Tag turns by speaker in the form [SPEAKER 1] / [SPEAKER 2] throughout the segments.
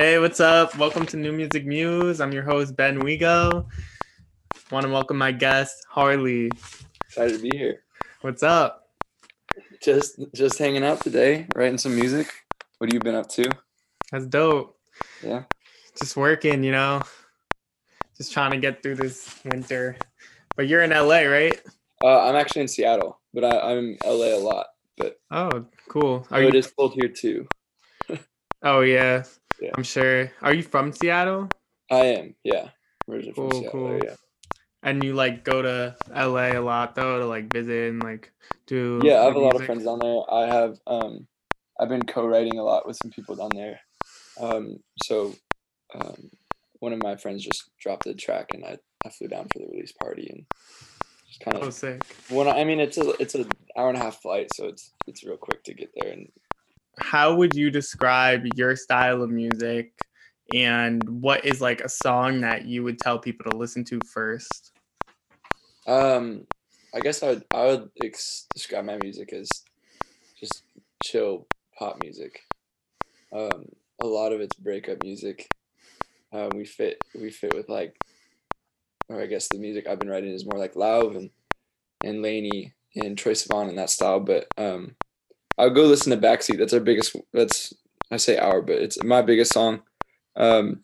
[SPEAKER 1] Hey, what's up? Welcome to New Music Muse. I'm your host, Ben Wigo. Want to welcome my guest, Harley.
[SPEAKER 2] Excited to be here.
[SPEAKER 1] What's up?
[SPEAKER 2] Just just hanging out today, writing some music. What have you been up to?
[SPEAKER 1] That's dope.
[SPEAKER 2] Yeah.
[SPEAKER 1] Just working, you know, just trying to get through this winter. But you're in LA, right?
[SPEAKER 2] Uh, I'm actually in Seattle, but I, I'm LA a lot. But
[SPEAKER 1] Oh, cool.
[SPEAKER 2] oh,
[SPEAKER 1] Are you?
[SPEAKER 2] it is cold here too.
[SPEAKER 1] Oh yeah,
[SPEAKER 2] Yeah.
[SPEAKER 1] I'm sure. Are you from Seattle?
[SPEAKER 2] I am, yeah. Originally from
[SPEAKER 1] Cool,
[SPEAKER 2] Seattle,
[SPEAKER 1] cool.
[SPEAKER 2] yeah.
[SPEAKER 1] And you like go to LA a lot though to like visit and like do.
[SPEAKER 2] Yeah, I have a lot of friends down there. I have um, I've been co-writing a lot with some people down there. Um, so um, one of my friends just dropped a track, and I, I flew down for the release party and just kind of
[SPEAKER 1] Oh, sick.
[SPEAKER 2] when I, I mean it's a it's an hour and a half flight, so it's it's real quick to get there. And
[SPEAKER 1] how would you describe your style of music and what is like a song that you would tell people to listen to first
[SPEAKER 2] um, I guess I would I would ex- describe my music as just chill pop music. Um, a lot of it's breakup music. Uh, we fit we fit with like, or I guess the music I've been writing is more like Lauv and and LANY and Troye Sivan and that style. But um, I'll go listen to Backseat. That's our biggest. That's I say our, but it's my biggest song. Um,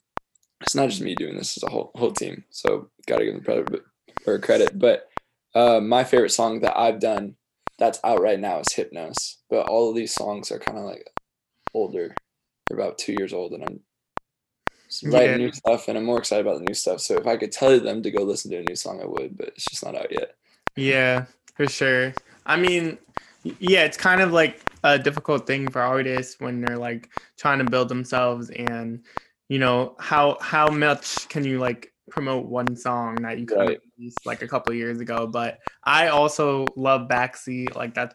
[SPEAKER 2] it's not just me doing this; it's a whole whole team. So gotta give them credit, or credit. But uh, my favorite song that I've done that's out right now is Hypnos. But all of these songs are kind of like older. They're about two years old, and I'm writing
[SPEAKER 1] Yeah.
[SPEAKER 2] new stuff, and I'm more excited about the new stuff. So if I could tell them to go listen to a new song, I would. But it's just not out yet.
[SPEAKER 1] yeah for sure i mean yeah it's kind of like a difficult thing for artists when they're like trying to build themselves and you know how how much can you like promote one song that you could
[SPEAKER 2] Right.
[SPEAKER 1] released like a couple of years ago but i also love backseat like that's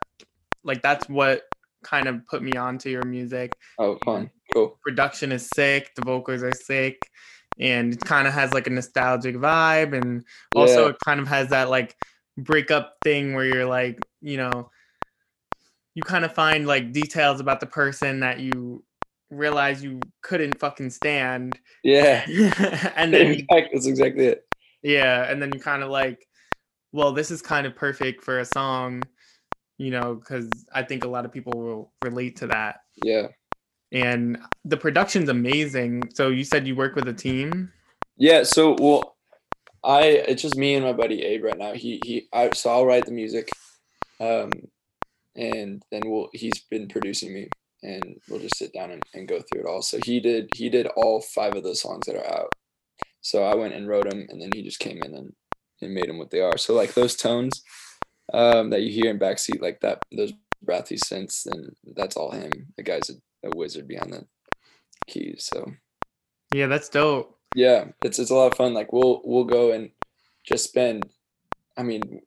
[SPEAKER 1] like that's what kind of put me onto your music
[SPEAKER 2] Oh, fun, cool.
[SPEAKER 1] production is sick, the vocals are sick, and it kind of has like a nostalgic vibe, and also
[SPEAKER 2] Yeah.
[SPEAKER 1] it kind of has that like breakup thing where you're like, you know, you kind of find like details about the person that you realize you couldn't fucking stand,
[SPEAKER 2] Yeah.
[SPEAKER 1] and then
[SPEAKER 2] fact, that's exactly it.
[SPEAKER 1] yeah, and then you kind of like, well, this is kind of perfect for a song, you know, because I think a lot of people will relate to that
[SPEAKER 2] Yeah.
[SPEAKER 1] and the production's amazing. So you said you work with a team.
[SPEAKER 2] Yeah. So well, I it's just me and my buddy Abe right now. He he. I so I'll write the music, um, and then we'll he's been producing me, and we'll just sit down and, and go through it all. So he did he did all five of those songs that are out. So I went and wrote them, and then he just came in and, and made them what they are. So like those tones, um, that you hear in backseat, like that those breathy synths, and that's all him. The guy's a, a wizard behind the keys. So
[SPEAKER 1] Yeah, that's dope.
[SPEAKER 2] yeah, it's it's a lot of fun. Like we'll we'll go and just spend. I mean,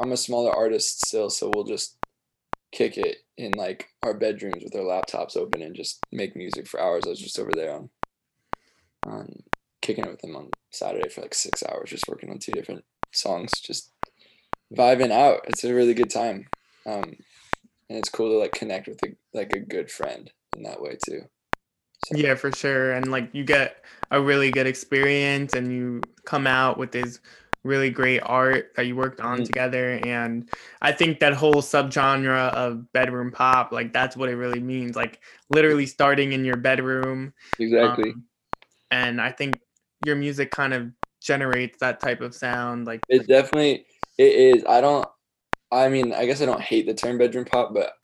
[SPEAKER 2] I'm a smaller artist still, so we'll just kick it in like our bedrooms with our laptops open and just make music for hours. I was just over there on, on kicking it with him on Saturday for like six hours, just working on two different songs, just vibing out. It's a really good time, um, and it's cool to like connect with a, like a good friend in that way too. So,
[SPEAKER 1] Yeah, for sure. And like you get a really good experience and you come out with this really great art that you worked on
[SPEAKER 2] Mhm.
[SPEAKER 1] together. And I think that whole subgenre of bedroom pop, like that's what it really means. Like literally starting in your bedroom.
[SPEAKER 2] exactly.
[SPEAKER 1] um, and I think your music kind of generates that type of sound. Like
[SPEAKER 2] It definitely it is. I don't. I mean, I guess I don't hate the term bedroom pop, but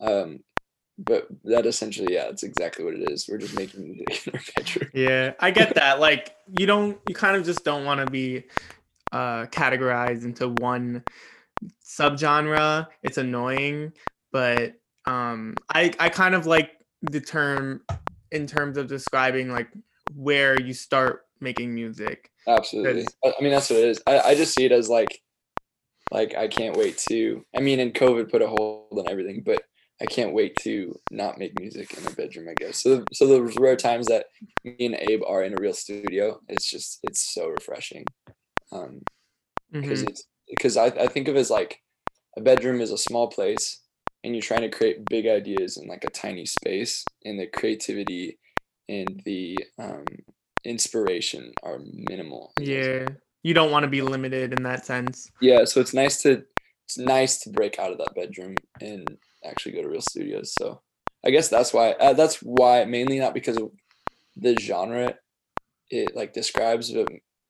[SPEAKER 2] um, but that essentially, yeah, that's exactly what it is. We're just making music in our bedroom.
[SPEAKER 1] Yeah, I get that. Like you don't you kind of just don't want to be uh categorized into one subgenre. It's annoying, but um I I kind of like the term in terms of describing like where you start making music.
[SPEAKER 2] Absolutely. I I mean, that's what it is. I, I just see it as like, like I can't wait to. I mean, and COVID put a hold on everything, but I can't wait to not make music in a bedroom. I guess. So, so the rare times that me and Abe are in a real studio, it's just it's so refreshing. Um, because
[SPEAKER 1] Mhm.
[SPEAKER 2] it's because I, I think of it as like a bedroom is a small place and you're trying to create big ideas in like a tiny space and the creativity and the um, inspiration are minimal.
[SPEAKER 1] Yeah. You don't want to be limited in that sense.
[SPEAKER 2] Yeah, so it's nice to it's nice to break out of that bedroom and actually go to real studios. So I guess that's why uh, that's why mainly not because of the genre it like describes, but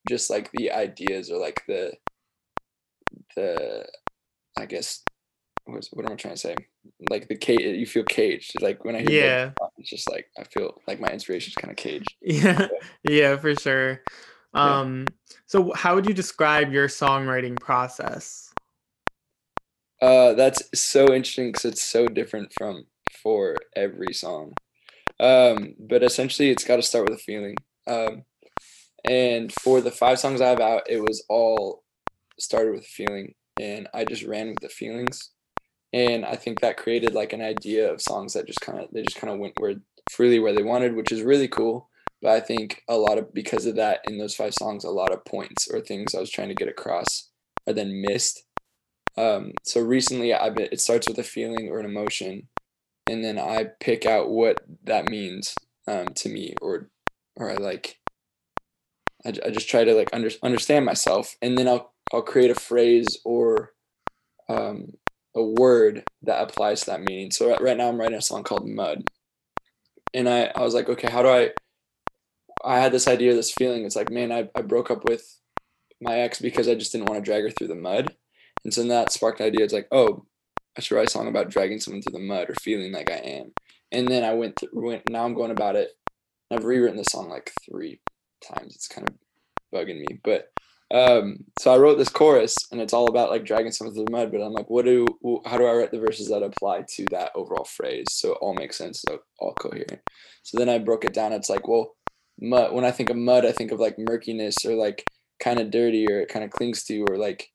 [SPEAKER 2] just like the ideas or like the the I guess what's, what am I trying to say? Like the cage, you feel caged. Like when I hear
[SPEAKER 1] Yeah.
[SPEAKER 2] Song, it's just like I feel like my inspiration is kind of caged.
[SPEAKER 1] Yeah. Yeah, for sure.
[SPEAKER 2] Yeah.
[SPEAKER 1] Um so how would you describe your songwriting process?
[SPEAKER 2] Uh, that's so interesting because it's so different from for every song. Um, but essentially, it's got to start with a feeling. Um, and for the five songs I have out, it was all started with a feeling, and I just ran with the feelings. And I think that created like an idea of songs that just kind of they just kind of went where freely where they wanted, which is really cool. But I think a lot of because of that in those five songs, a lot of points or things I was trying to get across are then missed um, so recently, I've it starts with a feeling or an emotion, and then I pick out what that means um, to me, or or I like. I, I just try to like under, understand myself, and then I'll I'll create a phrase or um, a word that applies to that meaning. So right now, I'm writing a song called "Mud," and I I was like, okay, how do I? I had this idea, this feeling. It's like, man, I, I broke up with my ex because I just didn't want to drag her through the mud. And so that sparked an idea. It's like, oh, I should write a song about dragging someone through the mud or feeling like I am. And then I went, th- went now I'm going about it. I've rewritten the song like three times. It's kind of bugging me. But um, so I wrote this chorus and it's all about like dragging someone through the mud. But I'm like, what do, how do I write the verses that apply to that overall phrase? So it all makes sense, so all coherent. So then I broke it down. It's like, well, mud, when I think of mud, I think of like murkiness or like kind of dirty or it kind of clings to or like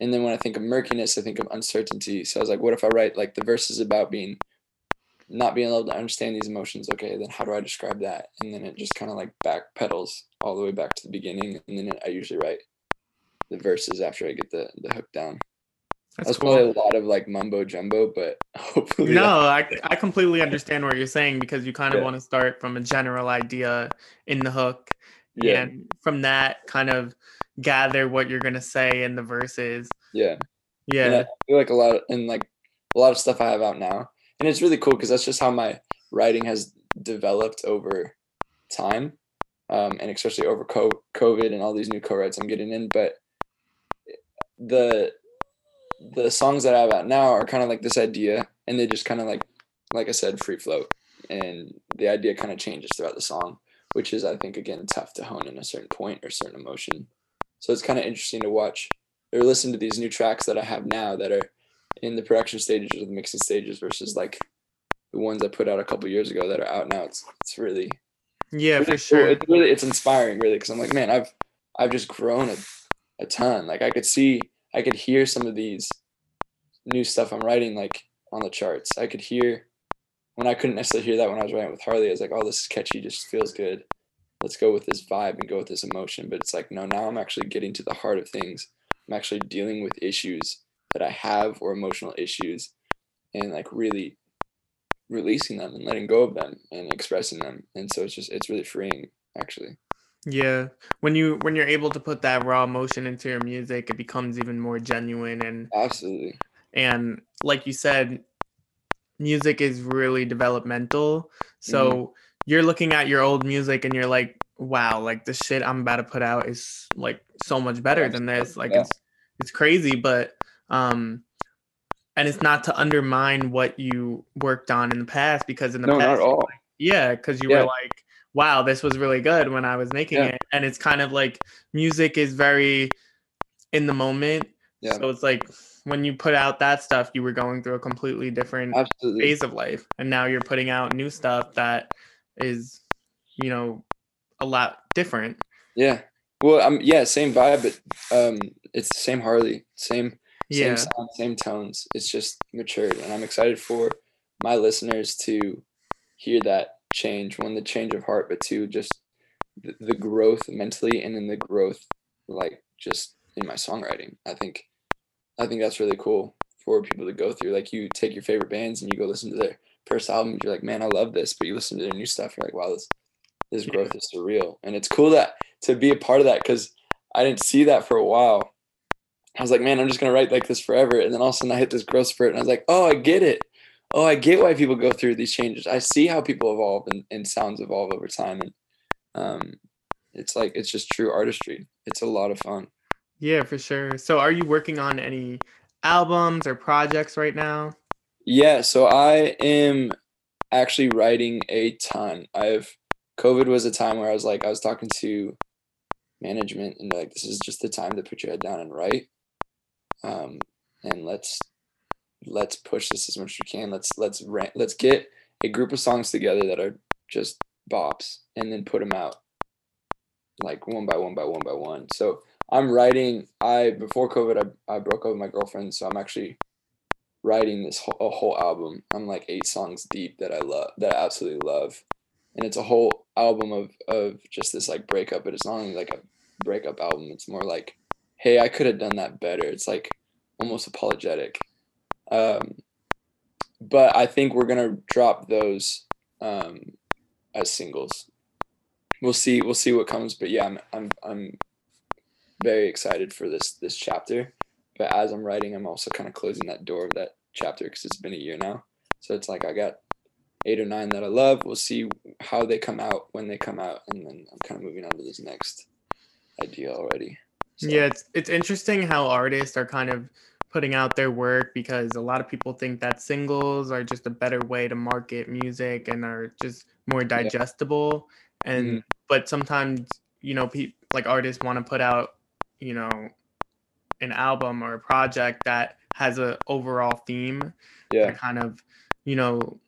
[SPEAKER 2] and then when I think of murkiness, I think of uncertainty. So I was like, what if I write like the verses about being not being able to understand these emotions? Okay, then how do I describe that? And then it just kind of like backpedals all the way back to the beginning. And then it, I usually write the verses after I get the, the hook down.
[SPEAKER 1] That's
[SPEAKER 2] That's
[SPEAKER 1] cool.
[SPEAKER 2] probably a lot of like mumbo jumbo, but hopefully
[SPEAKER 1] No, I, I completely understand what you're saying because you kind of
[SPEAKER 2] Yeah.
[SPEAKER 1] want to start from a general idea in the hook
[SPEAKER 2] yeah,
[SPEAKER 1] and from that kind of gather what you're going to say in the verses.
[SPEAKER 2] yeah. And
[SPEAKER 1] Yeah.
[SPEAKER 2] I feel like a lot of, and like a lot of stuff I have out now, and it's really cool because that's just how my writing has developed over time, um, and especially over co- COVID and all these new co-writes I'm getting in. But the the songs that I have out now are kind of like this idea, and they just kind of like, like I said, free float, and the idea kind of changes throughout the song, which is I think again tough to hone in a certain point or certain emotion. So it's kind of interesting to watch or listen to these new tracks that I have now that are in the production stages or the mixing stages versus like the ones I put out a couple years ago that are out now. It's it's really
[SPEAKER 1] Yeah,
[SPEAKER 2] really
[SPEAKER 1] for
[SPEAKER 2] cool.
[SPEAKER 1] sure.
[SPEAKER 2] It's really it's inspiring really because I'm like man I've I've just grown a, a ton. Like I could see I could hear some of these new stuff I'm writing like on the charts. I could hear when I couldn't necessarily hear that when I was writing with Harley. I was like oh this is catchy, just feels good. Let's go with this vibe and go with this emotion. But it's like no now I'm actually getting to the heart of things. I'm actually dealing with issues that I have or emotional issues and like really releasing them and letting go of them and expressing them. And so it's just it's really freeing actually.
[SPEAKER 1] Yeah. When you when you're able to put that raw emotion into your music, it becomes even more genuine and
[SPEAKER 2] Absolutely.
[SPEAKER 1] and like you said music is really developmental so you're looking at your old music and you're like wow like the shit i'm about to put out is like so much better than this like
[SPEAKER 2] Yeah.
[SPEAKER 1] it's it's crazy but um and it's not to undermine what you worked on in the past because in the
[SPEAKER 2] No,
[SPEAKER 1] past
[SPEAKER 2] not at all.
[SPEAKER 1] yeah, because you
[SPEAKER 2] Yeah.
[SPEAKER 1] were like, wow, this was really good when I was making
[SPEAKER 2] Yeah.
[SPEAKER 1] it. And it's kind of like music is very in the moment.
[SPEAKER 2] Yeah.
[SPEAKER 1] So it's like when you put out that stuff, you were going through a completely different
[SPEAKER 2] Absolutely.
[SPEAKER 1] phase of life. And now you're putting out new stuff that is, you know, a lot different.
[SPEAKER 2] Yeah. Well, um, yeah, same vibe, but um, it's the same Harley, same
[SPEAKER 1] Yeah.
[SPEAKER 2] same sound, same tones. It's just matured, and I'm excited for my listeners to hear that change. One, the change of heart, but two, just the, the growth mentally, and then the growth, like just in my songwriting. I think, I think that's really cool for people to go through. Like you take your favorite bands and you go listen to their first album, you're like, man, I love this. But you listen to their new stuff, you're like, wow, this this
[SPEAKER 1] Yeah.
[SPEAKER 2] growth is surreal, and it's cool that to be a part of that because I didn't see that for a while. I was like, man, I'm just gonna write like this forever, and then all of a sudden I hit this growth spurt, and I was like, oh, I get it. Oh, I get why people go through these changes. I see how people evolve and, and sounds evolve over time, and um, it's like it's just true artistry. It's a lot of fun.
[SPEAKER 1] Yeah, for sure. So are you working on any albums or projects right now?
[SPEAKER 2] Yeah, so I am actually writing a ton. I've COVID was a time where I was like, I was talking to management and like, this is just the time to put your head down and write. Um, and let's let's push this as much as we can. Let's let's rant, let's get a group of songs together that are just bops and then put them out like one by one by one by one. So I'm writing. I before COVID, I, I broke up with my girlfriend, so I'm actually writing this whole, a whole album. I'm like eight songs deep that I love, that I absolutely love, and it's a whole album of of just this like breakup. But it's not only like a breakup album. It's more like, hey, I could have done that better. It's like almost apologetic. Um, but I think we're gonna drop those um, as singles. We'll see. We'll see what comes. But yeah, I'm I'm I'm very excited for this this chapter. But as I'm writing, I'm also kind of closing that door of that chapter because it's been a year now. So it's like I got eight or nine that I love. We'll see how they come out when they come out, and then I'm kind of moving on to this next idea already. So,
[SPEAKER 1] Yeah, it's it's interesting how artists are kind of putting out their work because a lot of people think that singles are just a better way to market music and are just more digestible. And
[SPEAKER 2] Mhm.
[SPEAKER 1] but sometimes you know, pe- like artists want to put out, you know, an album or a project that has a overall theme
[SPEAKER 2] yeah,
[SPEAKER 1] that kind of, you know,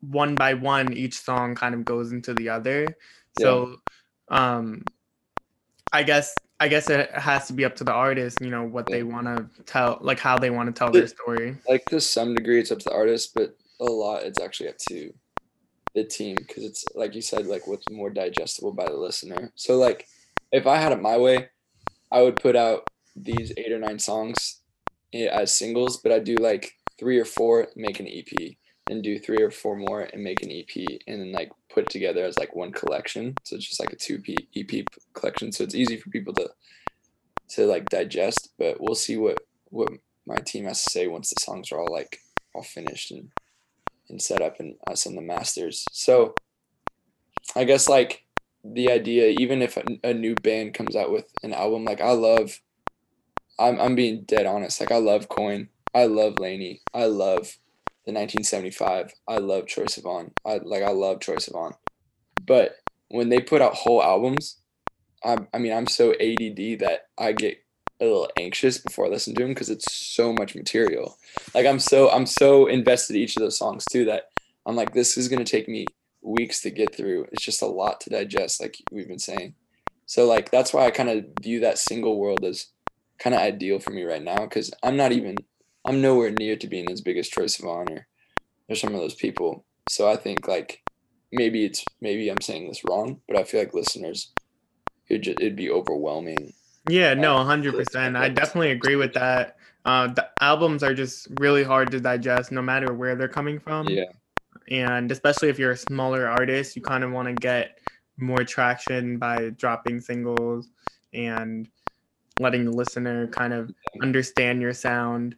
[SPEAKER 1] one by one, each song kind of goes into the other. So, um, I guess I guess it has to be up to the artist, you know, what they want to tell, like how they want to tell their story.
[SPEAKER 2] like to some degree, it's up to the artist, but a lot it's actually up to the team because it's like you said, like what's more digestible by the listener. So like, if I had it my way, I would put out these eight or nine songs as singles, but I do like three or four, make an EP, and do three or four more and make an EP, and then like put together as like one collection. So it's just like a two EP collection. So it's easy for people to to like digest. But we'll see what what my team has to say once the songs are all like all finished and and set up and us and the masters. So I guess like the idea, even if a, new band comes out with an album, like I love, I'm I'm being dead honest. Like I love Coin, I love LANY, I love the 1975, I love Troye Sivan, I like I love Troye Sivan, but when they put out whole albums, I I mean I'm so ADD that I get a little anxious before I listen to them because it's so much material. Like I'm so I'm so invested in each of those songs too that I'm like this is gonna take me weeks to get through. It's just a lot to digest, like we've been saying. So like that's why I kind of view that single world as kind of ideal for me right now because I'm not even I'm nowhere near to being as big as Troye Sivan or or some of those people. So I think like maybe it's maybe I'm saying this wrong, but I feel like listeners it just it'd be overwhelming
[SPEAKER 1] Yeah, no, hundred percent. I definitely agree with that. Uh, the albums are just really hard to digest, no matter where they're coming from.
[SPEAKER 2] Yeah.
[SPEAKER 1] And especially if you're a smaller artist you kind of want to get more traction by dropping singles and letting the listener kind of understand your sound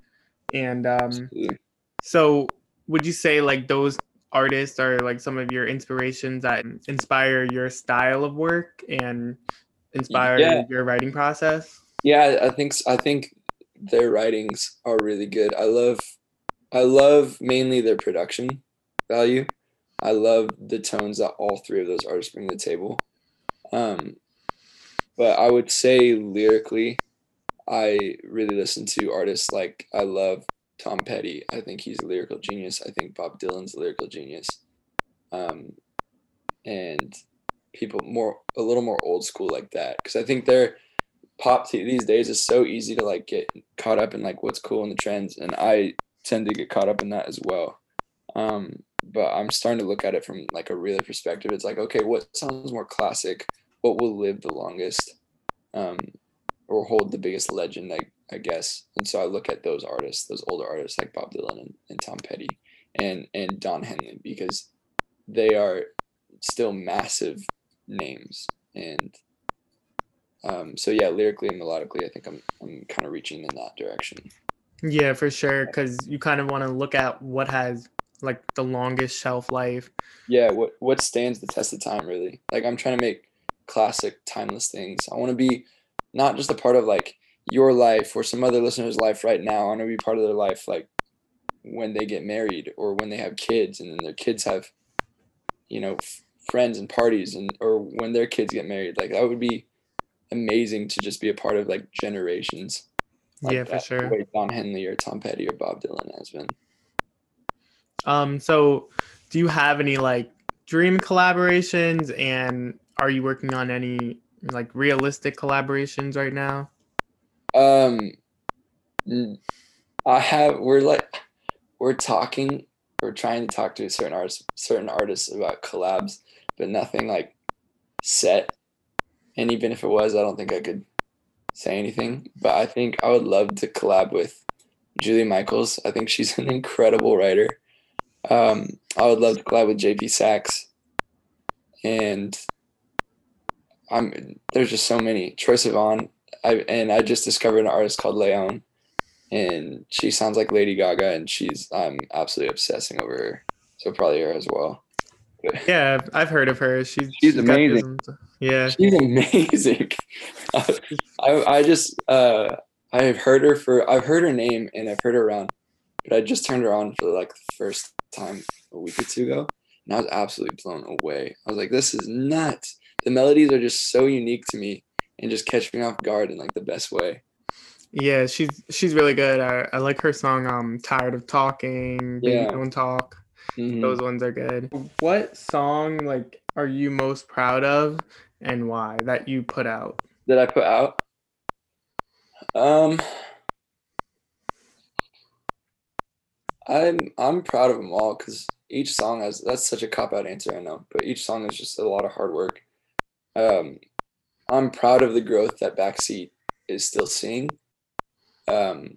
[SPEAKER 1] and um so would you say like those artists are like some of your inspirations that inspire your style of work and inspire
[SPEAKER 2] Yeah.
[SPEAKER 1] your writing process
[SPEAKER 2] Yeah, I- I think i think their writings are really good. I love I love mainly their production value. I love the tones that all three of those artists bring to the table. Um, but I would say lyrically, I really listen to artists like I love Tom Petty. I think he's a lyrical genius. I think Bob Dylan's a lyrical genius. Um, and people more a little more old school like that because I think they're pop these days is so easy to like get caught up in like what's cool in the trends and i tend to get caught up in that as well um but i'm starting to look at it from like a real perspective. It's like okay what sounds more classic? What will live the longest um or hold the biggest legend i, I guess? And so i look at those artists those older artists like bob dylan and, and tom petty and and don henley because they are still massive names. And um, so yeah lyrically and melodically i think i'm, I'm kind of reaching in that direction.
[SPEAKER 1] Yeah, for sure. Because you kind of want to look at what has like the longest shelf life.
[SPEAKER 2] yeah what what stands the test of time really? Like i'm trying to make classic timeless things. I want to be not just a part of like your life or some other listener's life right now. I want to be part of their life like when they get married or when they have kids and then their kids have you know f- friends and parties and or when their kids get married. Like that would be amazing to just be a part of like generations. Like
[SPEAKER 1] yeah, for
[SPEAKER 2] that,
[SPEAKER 1] sure.
[SPEAKER 2] don henley or tom petty or bob dylan has been
[SPEAKER 1] Um, so do you have any like dream collaborations and are you working on any like realistic collaborations right now?
[SPEAKER 2] Um, I have. We're like, we're talking. We're trying to talk to certain artist, certain artists about collabs, but nothing like set. And even if it was, I don't think I could say anything. But I think I would love to collab with Julie Michaels. I think she's an incredible writer. Um, I would love to collab with JP Saxe, and I'm there's just so many. Troye Sivan, I and I just discovered an artist called Leon, and she sounds like Lady Gaga, and she's I'm absolutely obsessing over her. So probably her as well.
[SPEAKER 1] Yeah, I've- heard of her. She's
[SPEAKER 2] She's amazing.
[SPEAKER 1] yeah,
[SPEAKER 2] She's amazing. I I just uh I've heard her for I've heard her name and I've heard her around, but I just turned her on for like the first time a week or two ago, and I was absolutely blown away. I was like, this is nuts. The melodies are just so unique to me and just catch me off guard in like the best way.
[SPEAKER 1] yeah, she's she's really good. I, I like her song. Um, tired of talking. Baby,
[SPEAKER 2] Yeah.
[SPEAKER 1] don't talk.
[SPEAKER 2] Mhm.
[SPEAKER 1] Those ones are good. What song like are you most proud of and why that you put out?
[SPEAKER 2] that I put out. Um, I'm I'm proud of them all because each song has that's such a cop out answer I know, but each song is just a lot of hard work. Um, I'm proud of the growth that Backseat is still seeing. Um,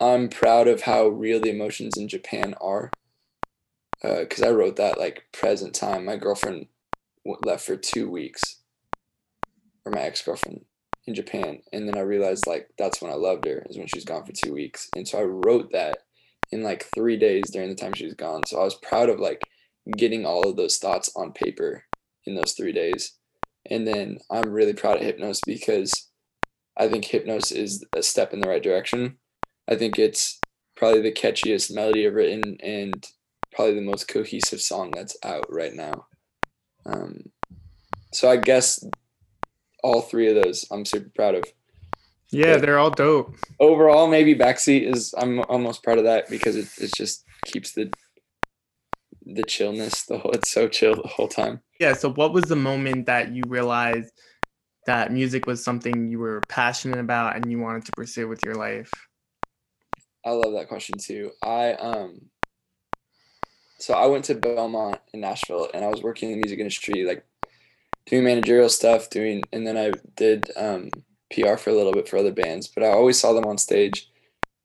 [SPEAKER 2] I'm proud of how real the emotions in Japan are. Because I wrote that like present time. My girlfriend left for two weeks or my ex-girlfriend in Japan. And then I realized like that's when I loved her is when she was gone for 2 weeks. And so I wrote that in like 3 days during the time she was gone. So I was proud of like getting all of those thoughts on paper in those 3 days. And then I'm really proud of Hypnos because I think Hypnos is a step in the right direction. I think it's probably the catchiest melody I've written and probably the most cohesive song that's out right now. Um, so I guess all three of those I'm super proud of.
[SPEAKER 1] Yeah,
[SPEAKER 2] Yeah.
[SPEAKER 1] they're all dope.
[SPEAKER 2] Overall, maybe backseat is I'm almost proud of that because it, it just keeps the the chillness. The whole it's so chill the whole time.
[SPEAKER 1] Yeah, so what was the moment that you realized that music was something you were passionate about and you wanted to pursue with your life?
[SPEAKER 2] I love that question too. I um so I went to Belmont in Nashville and I was working in the music industry, like doing managerial stuff, doing and then I did um PR for a little bit for other bands, but I always saw them on stage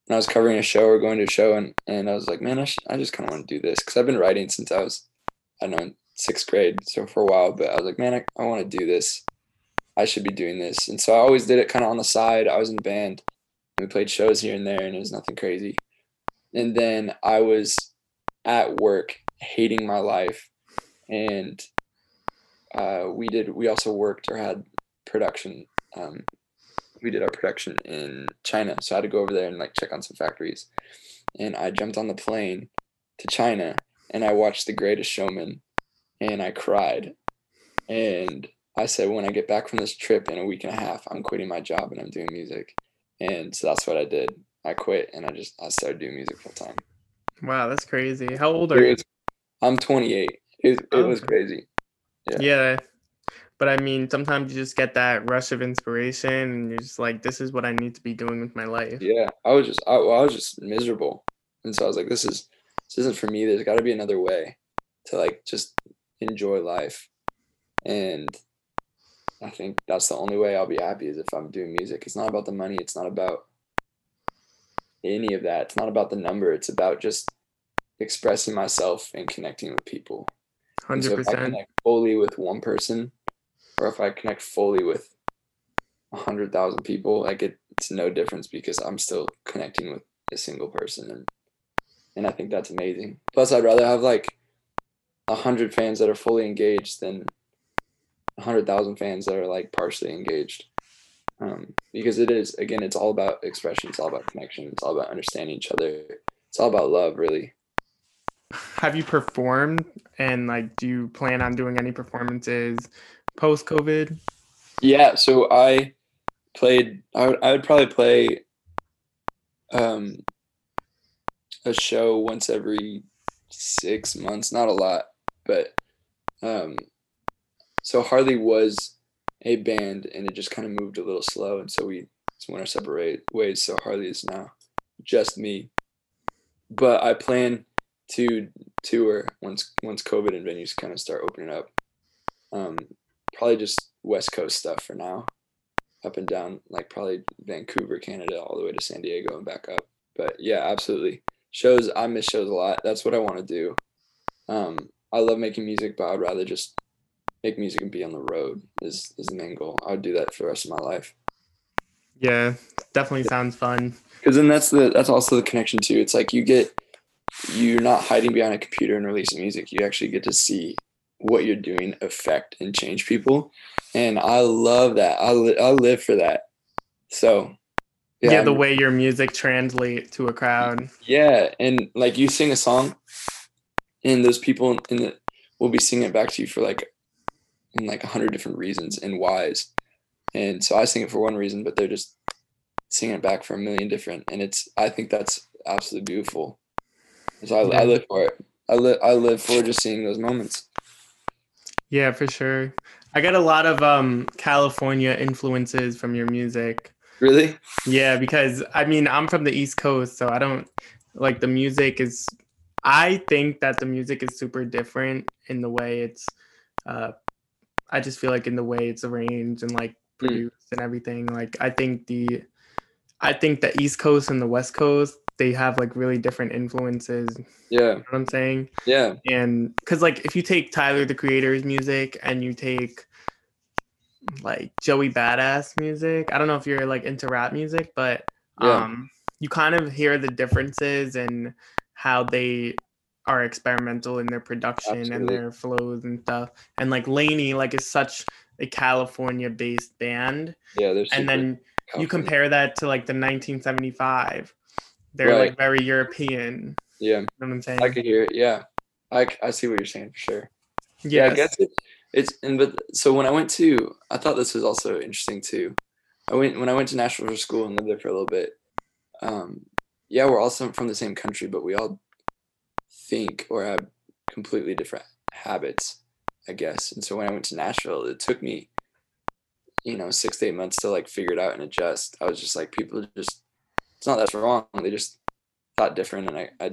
[SPEAKER 2] and I was covering a show or going to a show and, and I was like, man, I, sh- I just kind of want to do this because I've been writing since I was, I don't know, sixth grade, so for a while, but I was like, man, I, I want to do this. I should be doing this. And so I always did it kind of on the side. I was in band. We played shows here and there and it was nothing crazy. And then I was at work hating my life and uh, we did we also worked or had production um, we did our production in china. So i had to go over there and like check on some factories. And i jumped on the plane to china and i watched the greatest showman and i cried. And i said when i get back from this trip in a week and a half i'm quitting my job and i'm doing music. And so that's what i did. I quit and i just i started doing music full time.
[SPEAKER 1] Wow, that's crazy. How old are you?
[SPEAKER 2] I'm 28 it, it was
[SPEAKER 1] Okay.
[SPEAKER 2] crazy yeah.
[SPEAKER 1] Yeah. But I mean, sometimes you just get that rush of inspiration and you're just like, this is what I need to be doing with my life.
[SPEAKER 2] Yeah, I was just I, I was just miserable, and so I was like, this is this isn't for me. There's got to be another way to like just enjoy life, and I think that's the only way I'll be happy is if I'm doing music. It's not about the money. It's not about any of that. It's not about the number. It's about just expressing myself and connecting with people,
[SPEAKER 1] Hundred
[SPEAKER 2] if I
[SPEAKER 1] percent.
[SPEAKER 2] connect fully with one person, or if I connect fully with a hundred thousand people, like it, it's no difference because I'm still connecting with a single person, and and I think that's amazing. Plus, I'd rather have like a hundred fans that are fully engaged than a hundred thousand fans that are like partially engaged. Um, because it is again, it's all about expression. It's all about connection. It's all about understanding each other. It's all about love, really.
[SPEAKER 1] Have you performed and like do you plan on doing any performances post COVID?
[SPEAKER 2] Yeah, so I played. I would, I would probably play um, a show once every six months. Not a lot, but um, so Harley was a band, and it just kind of moved a little slow, and so we went our separate ways. So Harley is now just me, but I plan to tour once once COVID and venues kind of start opening up. Um, probably just West Coast stuff for now, up and down, like probably Vancouver, Canada, all the way to San Diego and back up. But yeah, absolutely. Shows, I miss shows a lot. That's what I want to do. Um, I love making music, but I'd rather just make music and be on the road is, is the main goal. I would do that for the rest of my life.
[SPEAKER 1] Yeah, definitely sounds fun.
[SPEAKER 2] Because then that's the that's also the connection too. It's like you get you're not hiding behind a computer and releasing music. You actually get to see what you're doing affect and change people, and I love that. I li- I live for that. So
[SPEAKER 1] Yeah,
[SPEAKER 2] yeah,
[SPEAKER 1] the
[SPEAKER 2] I'm-
[SPEAKER 1] way your music translate to a crowd.
[SPEAKER 2] yeah, and like you sing a song, and those people in the will be singing it back to you for like in like a hundred different reasons and whys, and so I sing it for one reason, but they're just singing it back for a million different, and it's I think that's absolutely beautiful. So I, I live for it. I live I live for just seeing those moments.
[SPEAKER 1] Yeah, for sure. I got a lot of um California influences from your music.
[SPEAKER 2] Really?
[SPEAKER 1] Yeah, because I mean, I'm from the East Coast, so I don't like the music is I think that the music is super different in the way it's uh I just feel like in the way it's arranged and like
[SPEAKER 2] Hmm.
[SPEAKER 1] produced and everything. Like I think the I think the East Coast and the West Coast, they have like really different influences. You
[SPEAKER 2] Yeah.
[SPEAKER 1] know what I'm saying?
[SPEAKER 2] Yeah.
[SPEAKER 1] and because like if you take tyler the creator's music and you take like joey badass music i don't know if you're like into rap music but
[SPEAKER 2] Yeah.
[SPEAKER 1] um you kind of hear the differences and how they are experimental in their production and their flows and stuff and like LANY like is such a california based band
[SPEAKER 2] Yeah. There's
[SPEAKER 1] and then you compare that to like the 1975 they're
[SPEAKER 2] Right.
[SPEAKER 1] like very european
[SPEAKER 2] Yeah.
[SPEAKER 1] you know what i'm saying
[SPEAKER 2] I could hear it. Yeah. I, I see what you're saying for sure. Yeah, I guess it, it's and but so when I went to, I thought this was also interesting too. I went when I went to Nashville for school and lived there for a little bit. Um, yeah, we're also from the same country, but we all think or have completely different habits, I guess. And so when I went to Nashville, it took me, you know, six to eight months to like figure it out and adjust. I was just like, people just, it's not that's wrong. They just thought different, and I, I,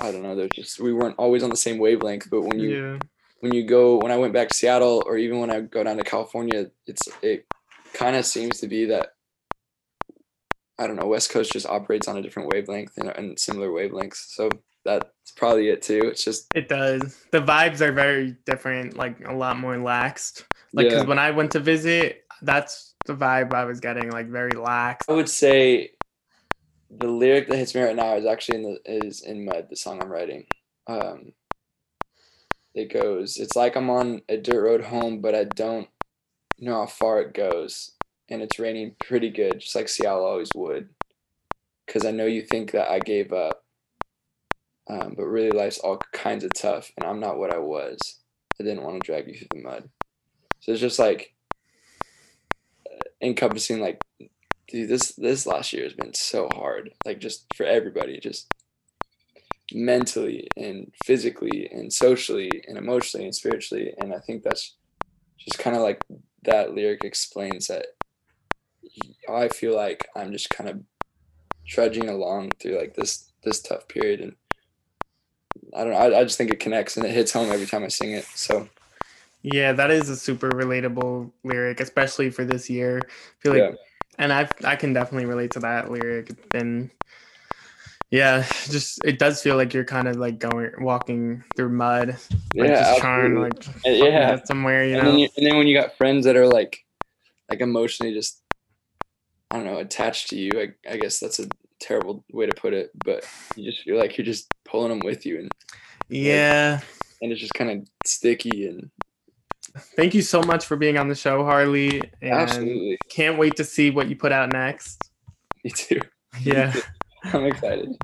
[SPEAKER 2] I don't know. They're just we weren't always on the same wavelength. But when you
[SPEAKER 1] yeah
[SPEAKER 2] when you go when I went back to Seattle or even when I go down to California, it's it kind of seems to be that I don't know West Coast just operates on a different wavelength and, and similar wavelengths. So that's probably it too. It's just
[SPEAKER 1] It does. The vibes are very different, like a lot more laxed. Like,
[SPEAKER 2] Yeah.
[SPEAKER 1] because when I went to visit, that's the vibe I was getting, like very lax.
[SPEAKER 2] I would say the lyric that hits me right now is actually in the is in Mud, the song I'm writing. Um, it goes, it's like I'm on a dirt road home, but I don't know how far it goes, and it's raining pretty good, just like Seattle always would. Because I know you think that I gave up, um, but really life's all kinds of tough, and I'm not what I was. I didn't want to drag you through the mud. So it's just like uh, encompassing like dude this this last year has been so hard like just for everybody just mentally and physically and socially and emotionally and spiritually and i think that's just kind of like that lyric explains that i feel like i'm just kind of trudging along through like this this tough period and i don't know i, I just think it connects and it hits home every time i sing it so
[SPEAKER 1] Yeah, that is a super relatable lyric, especially for this year. I feel like,
[SPEAKER 2] Yeah.
[SPEAKER 1] And I I can definitely relate to that lyric. It's Yeah, just it does feel like you're kind of like going walking through mud, like
[SPEAKER 2] Yeah,
[SPEAKER 1] just trying to like
[SPEAKER 2] yeah.
[SPEAKER 1] somewhere, you
[SPEAKER 2] and
[SPEAKER 1] know.
[SPEAKER 2] then you, and then when you got friends that are like like emotionally just I don't know attached to you. I, I guess that's a terrible way to put it, but you just feel like you're just pulling them with you, and
[SPEAKER 1] yeah.
[SPEAKER 2] and it's just kind of sticky and
[SPEAKER 1] Thank you so much for being on the show, Harley. And
[SPEAKER 2] absolutely.
[SPEAKER 1] can't wait to see what you put out next.
[SPEAKER 2] Me too.
[SPEAKER 1] Yeah.
[SPEAKER 2] I'm excited.